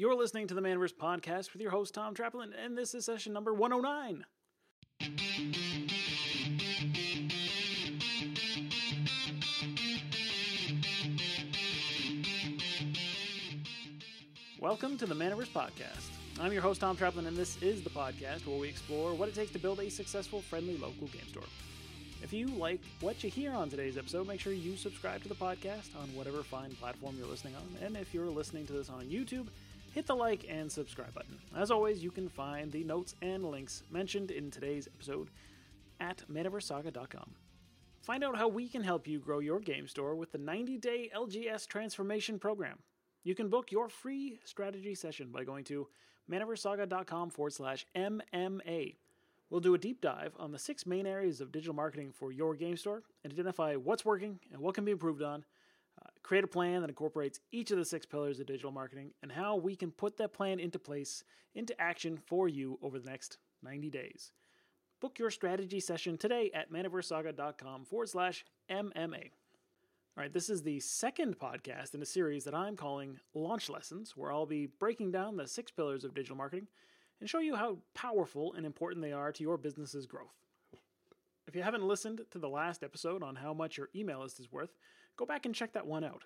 You're listening to the Manaverse Podcast with your host, Tom Traplin, and this is session number 109. Welcome to the Manaverse Podcast. I'm your host, Tom Traplin, and this is the podcast where we explore what it takes to build a successful, friendly local game store. If you like what you hear on today's episode, make sure you subscribe to the podcast on whatever fine platform you're listening on. And if you're listening to this on YouTube, hit the like and subscribe button. As always, you can find the notes and links mentioned in today's episode at manaversesaga.com. Find out how we can help you grow your game store with the 90 day LGS transformation program. You can book your free strategy session by going to manaversesaga.com forward slash MMA. We'll do a deep dive on the six main areas of digital marketing for your game store and identify what's working and what can be improved on. Create a plan that incorporates each of the six pillars of digital marketing and how we can put that plan into place, into action for you over the next 90 days. Book your strategy session today at manaversesaga.com forward slash MMA. All right, this is the second podcast in a series that I'm calling Launch Lessons, where I'll be breaking down the six pillars of digital marketing and show you how powerful and important they are to your business's growth. If you haven't listened to the last episode on how much your email list is worth, go back and check that one out.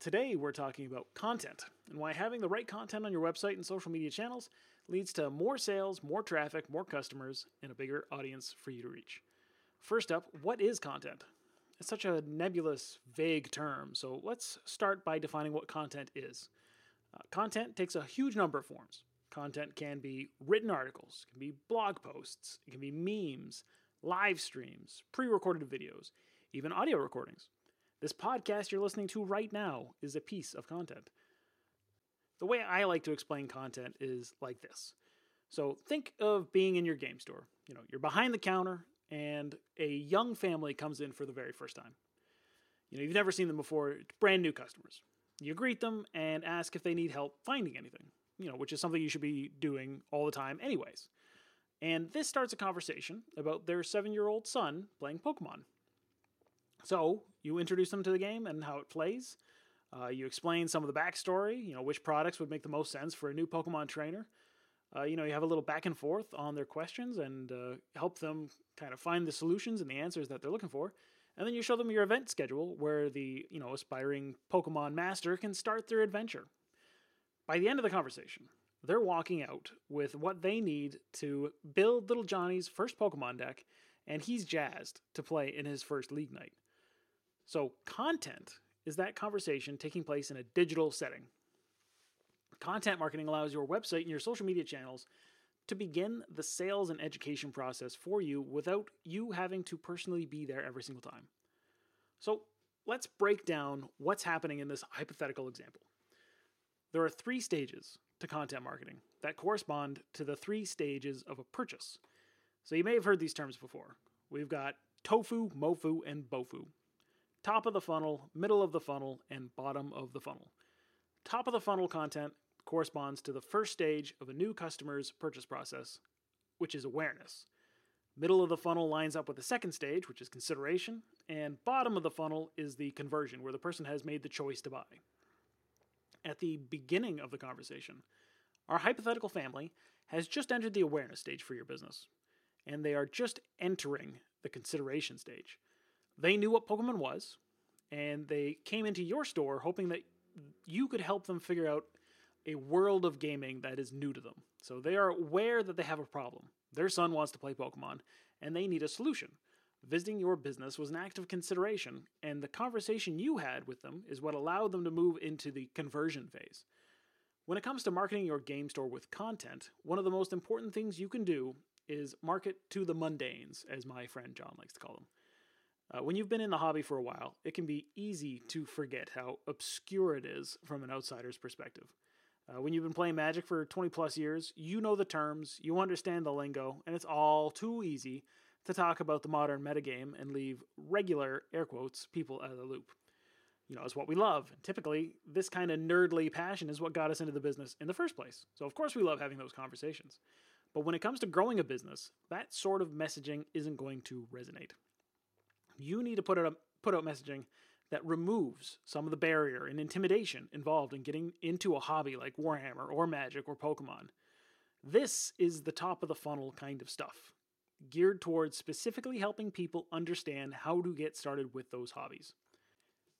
Today, we're talking about content and why having the right content on your website and social media channels leads to more sales, more traffic, more customers, and a bigger audience for you to reach. First up, what is content? It's such a nebulous, vague term, so let's start by defining what content is. Uh, content takes a huge number of forms. Content can be written articles, can be blog posts, it can be memes, live streams, pre recorded videos, even audio recordings. This podcast you're listening to right now is a piece of content. The way I like to explain content is like this. So think of being in your game store. You know, you're behind the counter and a young family comes in for the very first time. You know, you've never seen them before, brand new customers. You greet them and ask if they need help finding anything you know, which is something you should be doing all the time, anyways. And this starts a conversation about their seven year old son playing Pokemon. So you introduce them to the game and how it plays. Uh, you explain some of the backstory, you know, which products would make the most sense for a new Pokemon trainer. Uh, you know, you have a little back and forth on their questions and uh, help them kind of find the solutions and the answers that they're looking for. And then you show them your event schedule where the, you know, aspiring Pokemon master can start their adventure. By the end of the conversation, they're walking out with what they need to build little Johnny's first Pokemon deck, and he's jazzed to play in his first league night. So, content is that conversation taking place in a digital setting. Content marketing allows your website and your social media channels to begin the sales and education process for you without you having to personally be there every single time. So, let's break down what's happening in this hypothetical example. There are three stages to content marketing that correspond to the three stages of a purchase. So you may have heard these terms before. We've got tofu, mofu, and bofu. Top of the funnel, middle of the funnel, and bottom of the funnel. Top of the funnel content corresponds to the first stage of a new customer's purchase process, which is awareness. Middle of the funnel lines up with the second stage, which is consideration, and bottom of the funnel is the conversion, where the person has made the choice to buy at the beginning of the conversation. Our hypothetical family has just entered the awareness stage for your business, and they are just entering the consideration stage. They knew what Pokemon was, and they came into your store hoping that you could help them figure out a world of gaming that is new to them. So they are aware that they have a problem. Their son wants to play Pokemon, and they need a solution. Visiting your business was an act of consideration, and the conversation you had with them is what allowed them to move into the conversion phase. When it comes to marketing your game store with content, one of the most important things you can do is market to the mundanes, as my friend John likes to call them. Uh, when you've been in the hobby for a while, it can be easy to forget how obscure it is from an outsider's perspective. Uh, when you've been playing Magic for 20 plus years, you know the terms, you understand the lingo, and it's all too easy to talk about the modern metagame and leave regular, air quotes, people out of the loop. You know, it's what we love. And typically, this kind of nerdly passion is what got us into the business in the first place. So, of course, we love having those conversations. But when it comes to growing a business, that sort of messaging isn't going to resonate. You need to put out, put out messaging that removes some of the barrier and intimidation involved in getting into a hobby like Warhammer or Magic or Pokemon. This is the top of the funnel kind of stuff, geared towards specifically helping people understand how to get started with those hobbies.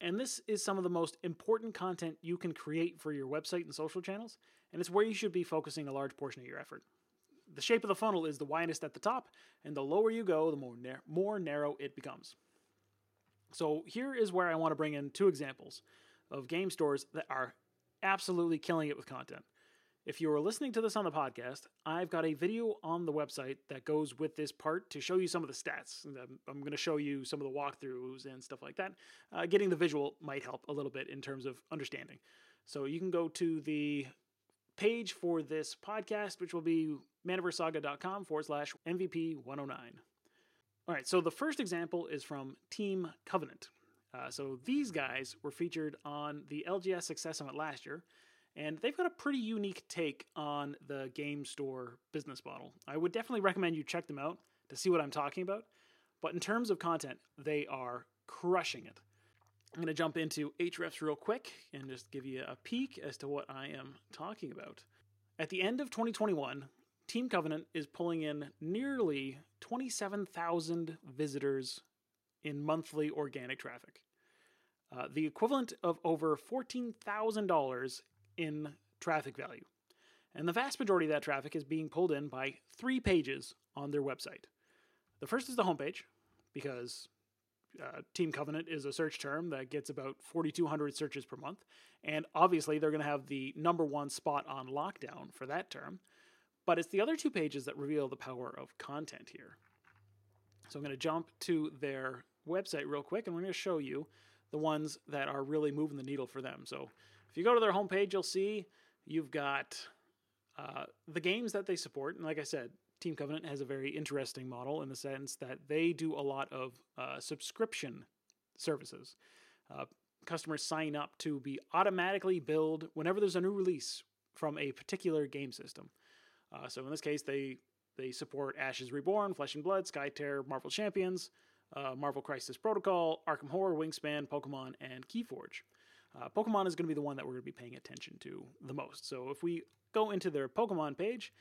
And this is some of the most important content you can create for your website and social channels, and it's where you should be focusing a large portion of your effort. The shape of the funnel is the widest at the top, and the lower you go, the more, more narrow it becomes. So here is where I want to bring in two examples of game stores that are absolutely killing it with content. If you are listening to this on the podcast, I've got a video on the website that goes with this part to show you some of the stats. I'm going to show you some of the walkthroughs and stuff like that. Uh, getting the visual might help a little bit in terms of understanding. So you can go to the page for this podcast, which will be manaversesaga.com forward slash MVP 109. All right, so the first example is from Team Covenant. Uh, so these guys were featured on the LGS Success Summit last year, and they've got a pretty unique take on the game store business model. I would definitely recommend you check them out to see what I'm talking about. But in terms of content, they are crushing it. I'm going to jump into Ahrefs real quick and just give you a peek as to what I am talking about. At the end of 2021, Team Covenant is pulling in nearly 27,000 visitors in monthly organic traffic, uh, the equivalent of over $14,000 in traffic value. And the vast majority of that traffic is being pulled in by three pages on their website. The first is the homepage, because uh, Team Covenant is a search term that gets about 4,200 searches per month. And obviously, they're going to have the number one spot on lockdown for that term. But it's the other two pages that reveal the power of content here. So I'm going to jump to their website real quick and we're going to show you the ones that are really moving the needle for them. So if you go to their homepage, you'll see you've got uh, the games that they support. And like I said, Team Covenant has a very interesting model in the sense that they do a lot of uh, subscription services. Uh, customers sign up to be automatically billed whenever there's a new release from a particular game system. Uh, so in this case, they they support Ashes Reborn, Flesh and Blood, Skytear, Marvel Champions, uh, Marvel Crisis Protocol, Arkham Horror, Wingspan, Pokemon, and Keyforge. Uh, Pokemon is going to be the one that we're going to be paying attention to the most. So if we go into their Pokemon page,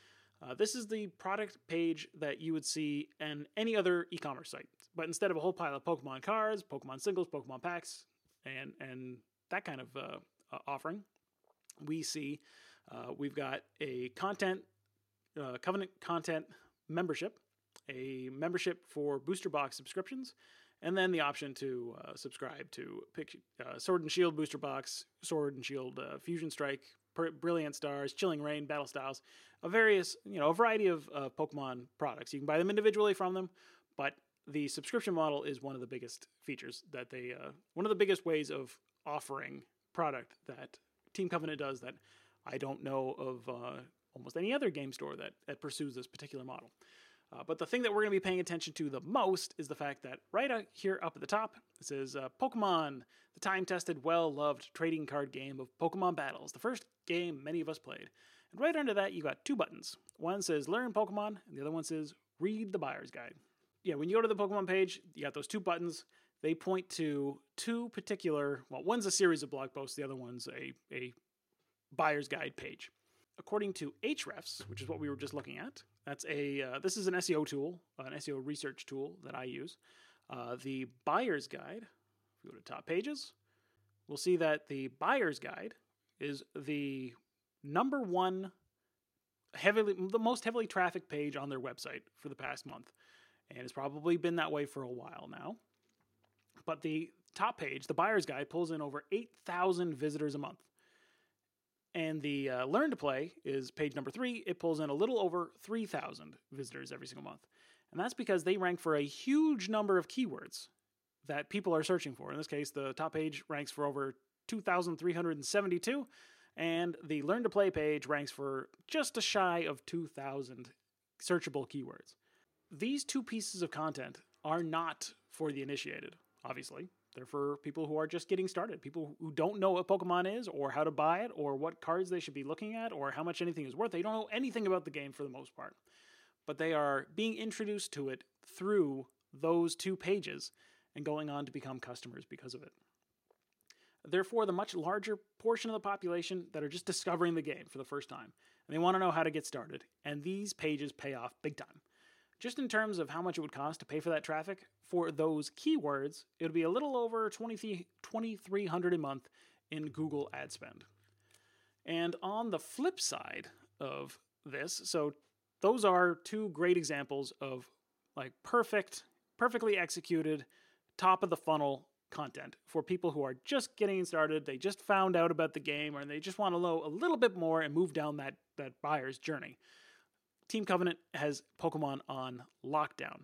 uh, this is the product page that you would see in any other e-commerce site. But instead of a whole pile of Pokemon cards, Pokemon singles, Pokemon packs, and and that kind of uh offering, we see uh, we've got a content uh, Covenant content membership, a membership for booster box subscriptions, and then the option to uh, subscribe to pick, uh, Sword and Shield booster box, Sword and Shield uh, Fusion Strike, Brilliant Stars, Chilling Reign, Battle Styles, a various you know a variety of Pokemon products. You can buy them individually from them, but the subscription model is one of the biggest features that they uh, one of the biggest ways of offering product that Team Covenant does that I don't know of uh, almost any other game store that, that pursues this particular model. Uh, but the thing that we're going to be paying attention to the most is the fact that right here up at the top, it says uh, Pokemon, the time tested, well loved trading card game of Pokemon Battles, the first game many of us played. And right under that, you got two buttons. One says Learn Pokemon, and the other one says Read the Buyer's Guide. Yeah, when you go to the Pokemon page, you got those two buttons. They point to two particular, well, one's a series of blog posts, the other one's a, a buyer's guide page according to Ahrefs, which is what we were just looking at, that's a uh, this is an SEO tool, an SEO research tool that I use. Uh, the buyer's guide. If we go to top pages, we'll see that the buyer's guide is the number one heavily the most heavily trafficked page on their website for the past month, and it's probably been that way for a while now. But the top page, the buyer's guide, pulls in over eight thousand visitors a month. And the uh, Learn to Play is page number three. It pulls in a little over 3,000 visitors every single month. And that's because they rank for a huge number of keywords that people are searching for. In this case, the top page ranks for over 2,372, and the Learn to Play page ranks for just a shy of 2,000 searchable keywords. These two pieces of content are not for the initiated, obviously. They're for people who are just getting started, people who don't know what Pokemon is, or how to buy it, or what cards they should be looking at, or how much anything is worth. They don't know anything about the game for the most part. But they are being introduced to it through those two pages and going on to become customers because of it. They're the much larger portion of the population that are just discovering the game for the first time, and they want to know how to get started, and these pages pay off big time. Just in terms of how much it would cost to pay for that traffic, for those keywords, it would be a little over 2300 a month in Google ad spend. And on the flip side of this, so those are two great examples of like perfect, perfectly executed, top of the funnel content for people who are just getting started. They just found out about the game or they just want to know a little bit more and move down that, that buyer's journey. Team Covenant has Pokemon on lockdown.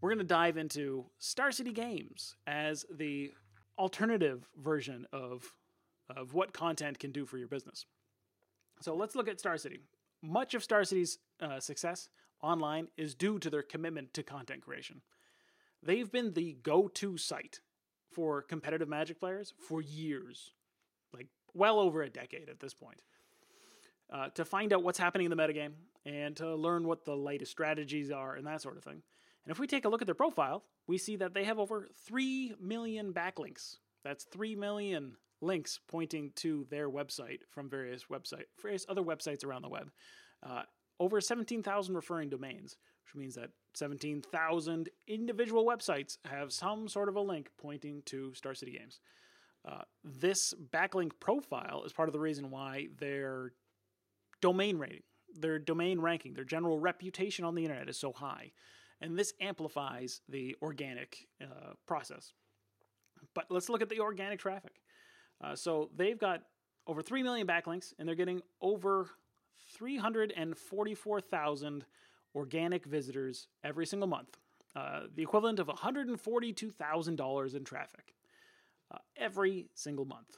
We're going to dive into Star City Games as the alternative version of, of what content can do for your business. So let's look at Star City. Much of Star City's uh, success online is due to their commitment to content creation. They've been the go to site for competitive Magic players for years, like well over a decade at this point. Uh, to find out what's happening in the metagame and to learn what the latest strategies are and that sort of thing. And if we take a look at their profile, we see that they have over 3 million backlinks. That's 3 million links pointing to their website from various website, various other websites around the web. Uh, over 17,000 referring domains, which means that 17,000 individual websites have some sort of a link pointing to Star City Games. Uh, this backlink profile is part of the reason why their domain rating, their domain ranking, their general reputation on the internet is so high. And this amplifies the organic uh, process. But let's look at the organic traffic. Uh, so they've got over 3 million backlinks, and they're getting over 344,000 organic visitors every single month, uh, the equivalent of $142,000 in traffic uh, every single month.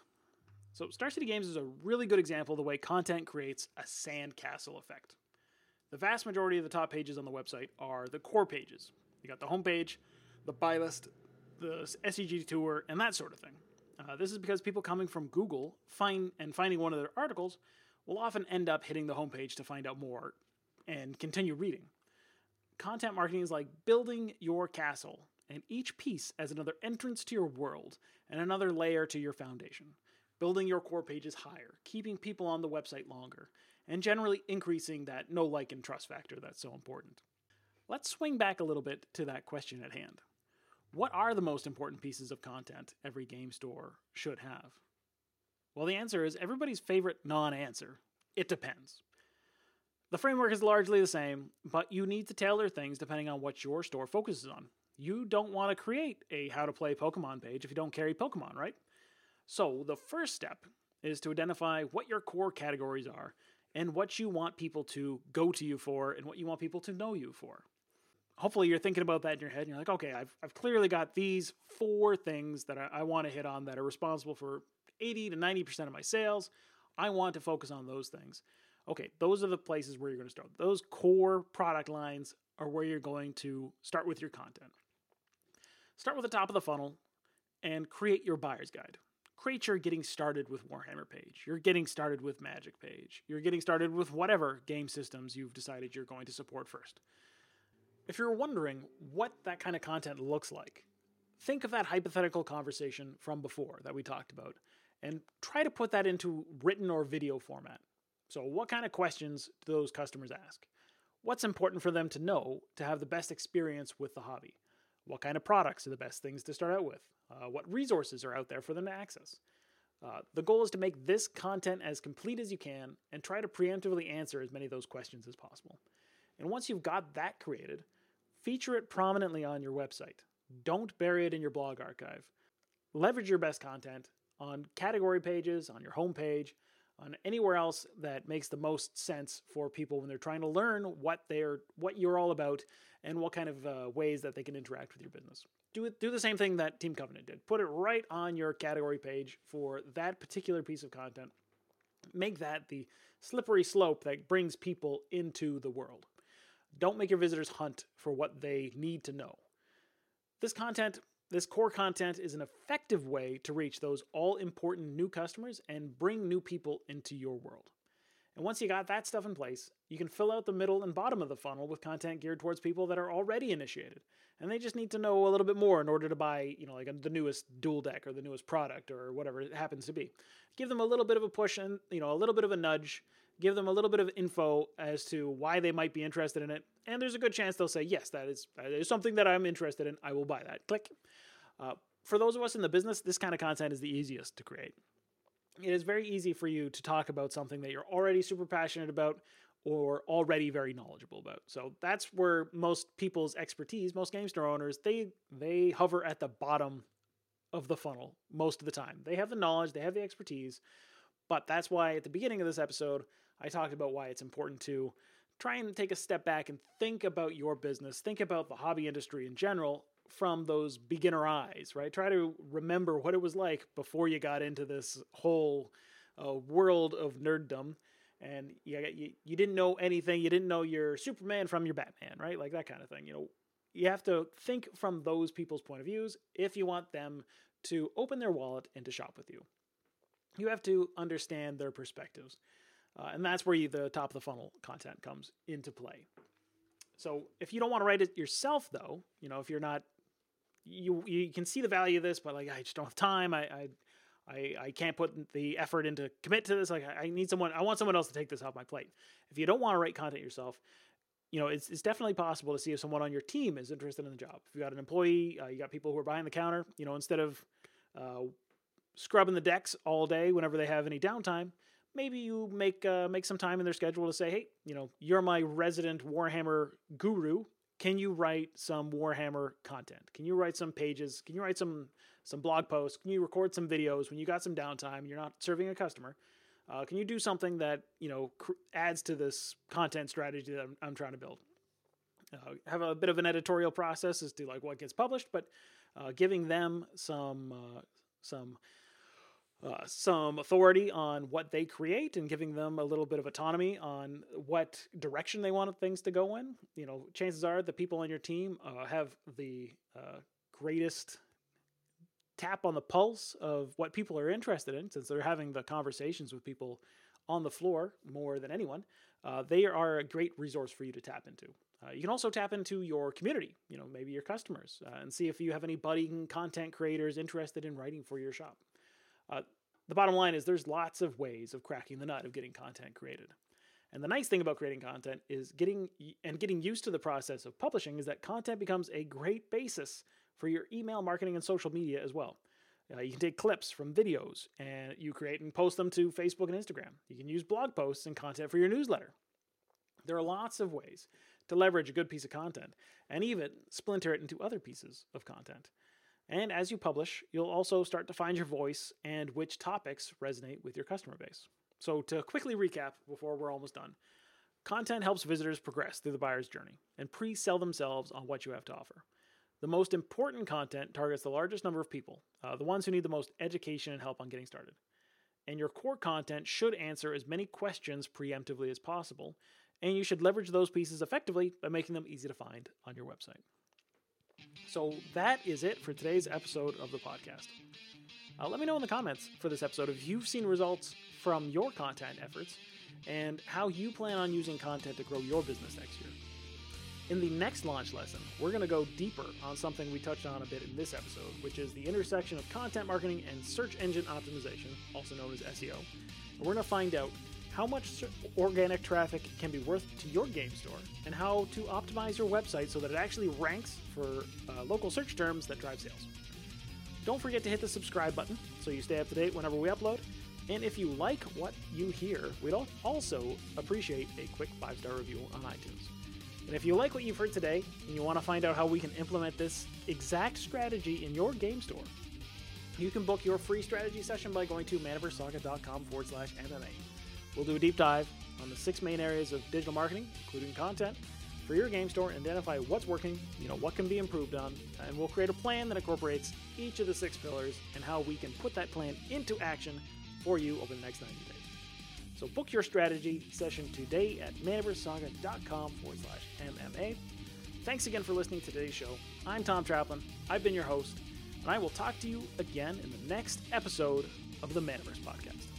So, Star City Games is a really good example of the way content creates a sandcastle effect. The vast majority of the top pages on the website are the core pages. You got the homepage, the buy list, the SCG tour, and that sort of thing. Uh, this is because people coming from Google find and finding one of their articles will often end up hitting the homepage to find out more and continue reading. Content marketing is like building your castle, and each piece as another entrance to your world and another layer to your foundation. Building your core pages higher, keeping people on the website longer, and generally increasing that know like, and trust factor that's so important. Let's swing back a little bit to that question at hand. What are the most important pieces of content every game store should have? Well, the answer is everybody's favorite non answer it depends. The framework is largely the same, but you need to tailor things depending on what your store focuses on. You don't want to create a how to play Pokemon page if you don't carry Pokemon, right? So, the first step is to identify what your core categories are and what you want people to go to you for and what you want people to know you for. Hopefully, you're thinking about that in your head and you're like, okay, I've, I've clearly got these four things that I, I want to hit on that are responsible for 80 to 90% of my sales. I want to focus on those things. Okay, those are the places where you're going to start. Those core product lines are where you're going to start with your content. Start with the top of the funnel and create your buyer's guide. Create your getting started with Warhammer page, You're getting started with Magic page, you're getting started with whatever game systems you've decided you're going to support first. If you're wondering what that kind of content looks like, think of that hypothetical conversation from before that we talked about and try to put that into written or video format. So, what kind of questions do those customers ask? What's important for them to know to have the best experience with the hobby? What kind of products are the best things to start out with? Uh, what resources are out there for them to access? Uh, the goal is to make this content as complete as you can and try to preemptively answer as many of those questions as possible. And once you've got that created, feature it prominently on your website. Don't bury it in your blog archive. Leverage your best content on category pages, on your homepage, on anywhere else that makes the most sense for people when they're trying to learn what they're what you're all about and what kind of uh, ways that they can interact with your business. Do it. Do the same thing that Team Covenant did. Put it right on your category page for that particular piece of content. Make that the slippery slope that brings people into the world. Don't make your visitors hunt for what they need to know. This content this core content is an effective way to reach those all important new customers and bring new people into your world. And once you got that stuff in place, you can fill out the middle and bottom of the funnel with content geared towards people that are already initiated. And they just need to know a little bit more in order to buy, you know, like the newest dual deck or the newest product or whatever it happens to be. Give them a little bit of a push and, you know, a little bit of a nudge. Give them a little bit of info as to why they might be interested in it. And there's a good chance they'll say, yes, that is, that is something that I'm interested in. I will buy that. Click. Uh, for those of us in the business, this kind of content is the easiest to create it is very easy for you to talk about something that you're already super passionate about or already very knowledgeable about. So that's where most people's expertise, most game store owners, they they hover at the bottom of the funnel most of the time. They have the knowledge, they have the expertise, but that's why at the beginning of this episode I talked about why it's important to try and take a step back and think about your business, think about the hobby industry in general from those beginner eyes, right? Try to remember what it was like before you got into this whole uh, world of nerddom. And you, you, you didn't know anything. You didn't know your Superman from your Batman, right? Like that kind of thing. You know, you have to think from those people's point of views if you want them to open their wallet and to shop with you. You have to understand their perspectives. Uh, and that's where you, the top of the funnel content comes into play. So if you don't want to write it yourself, though, you know, if you're not you you can see the value of this, but like I just don't have time. I I I, I can't put the effort into commit to this. Like I, I need someone. I want someone else to take this off my plate. If you don't want to write content yourself, you know it's it's definitely possible to see if someone on your team is interested in the job. If you got an employee, uh, you got people who are behind the counter. You know instead of uh, scrubbing the decks all day whenever they have any downtime, maybe you make uh, make some time in their schedule to say, hey, you know, you're my resident Warhammer guru can you write some Warhammer content? Can you write some pages? Can you write some some blog posts? Can you record some videos when you got some downtime? You're not serving a customer. Uh, can you do something that you know cr- adds to this content strategy that I'm, I'm trying to build? Uh, have a bit of an editorial process as to like what gets published, but uh, giving them some uh, some uh, some authority on what they create and giving them a little bit of autonomy on what direction they want things to go in. You know, chances are the people on your team uh, have the uh, greatest tap on the pulse of what people are interested in, since they're having the conversations with people on the floor more than anyone. Uh, they are a great resource for you to tap into. Uh, you can also tap into your community, you know, maybe your customers, uh, and see if you have any budding content creators interested in writing for your shop. Uh, the bottom line is there's lots of ways of cracking the nut of getting content created. And the nice thing about creating content is getting and getting used to the process of publishing is that content becomes a great basis for your email marketing and social media as well. Uh, you can take clips from videos and you create and post them to Facebook and Instagram. You can use blog posts and content for your newsletter. There are lots of ways to leverage a good piece of content and even splinter it into other pieces of content. And as you publish, you'll also start to find your voice and which topics resonate with your customer base. So, to quickly recap before we're almost done, content helps visitors progress through the buyer's journey and pre sell themselves on what you have to offer. The most important content targets the largest number of people, uh, the ones who need the most education and help on getting started. And your core content should answer as many questions preemptively as possible, and you should leverage those pieces effectively by making them easy to find on your website. So that is it for today's episode of the podcast. Uh, let me know in the comments for this episode if you've seen results from your content efforts and how you plan on using content to grow your business next year. In the next launch lesson, we're going to go deeper on something we touched on a bit in this episode, which is the intersection of content marketing and search engine optimization, also known as SEO. And we're going to find out how much organic traffic can be worth to your game store, and how to optimize your website so that it actually ranks for uh, local search terms that drive sales. Don't forget to hit the subscribe button so you stay up to date whenever we upload. And if you like what you hear, we'd also appreciate a quick five star review on iTunes. And if you like what you've heard today and you want to find out how we can implement this exact strategy in your game store, you can book your free strategy session by going to manaversesaga.com forward slash MMA. We'll do a deep dive on the six main areas of digital marketing, including content, for your game store identify what's working, you know, what can be improved on, and we'll create a plan that incorporates each of the six pillars and how we can put that plan into action for you over the next 90 days. So book your strategy session today at manaversesaga.com forward slash MMA. Thanks again for listening to today's show. I'm Tom Traplin. I've been your host, and I will talk to you again in the next episode of the Manaverse Podcast.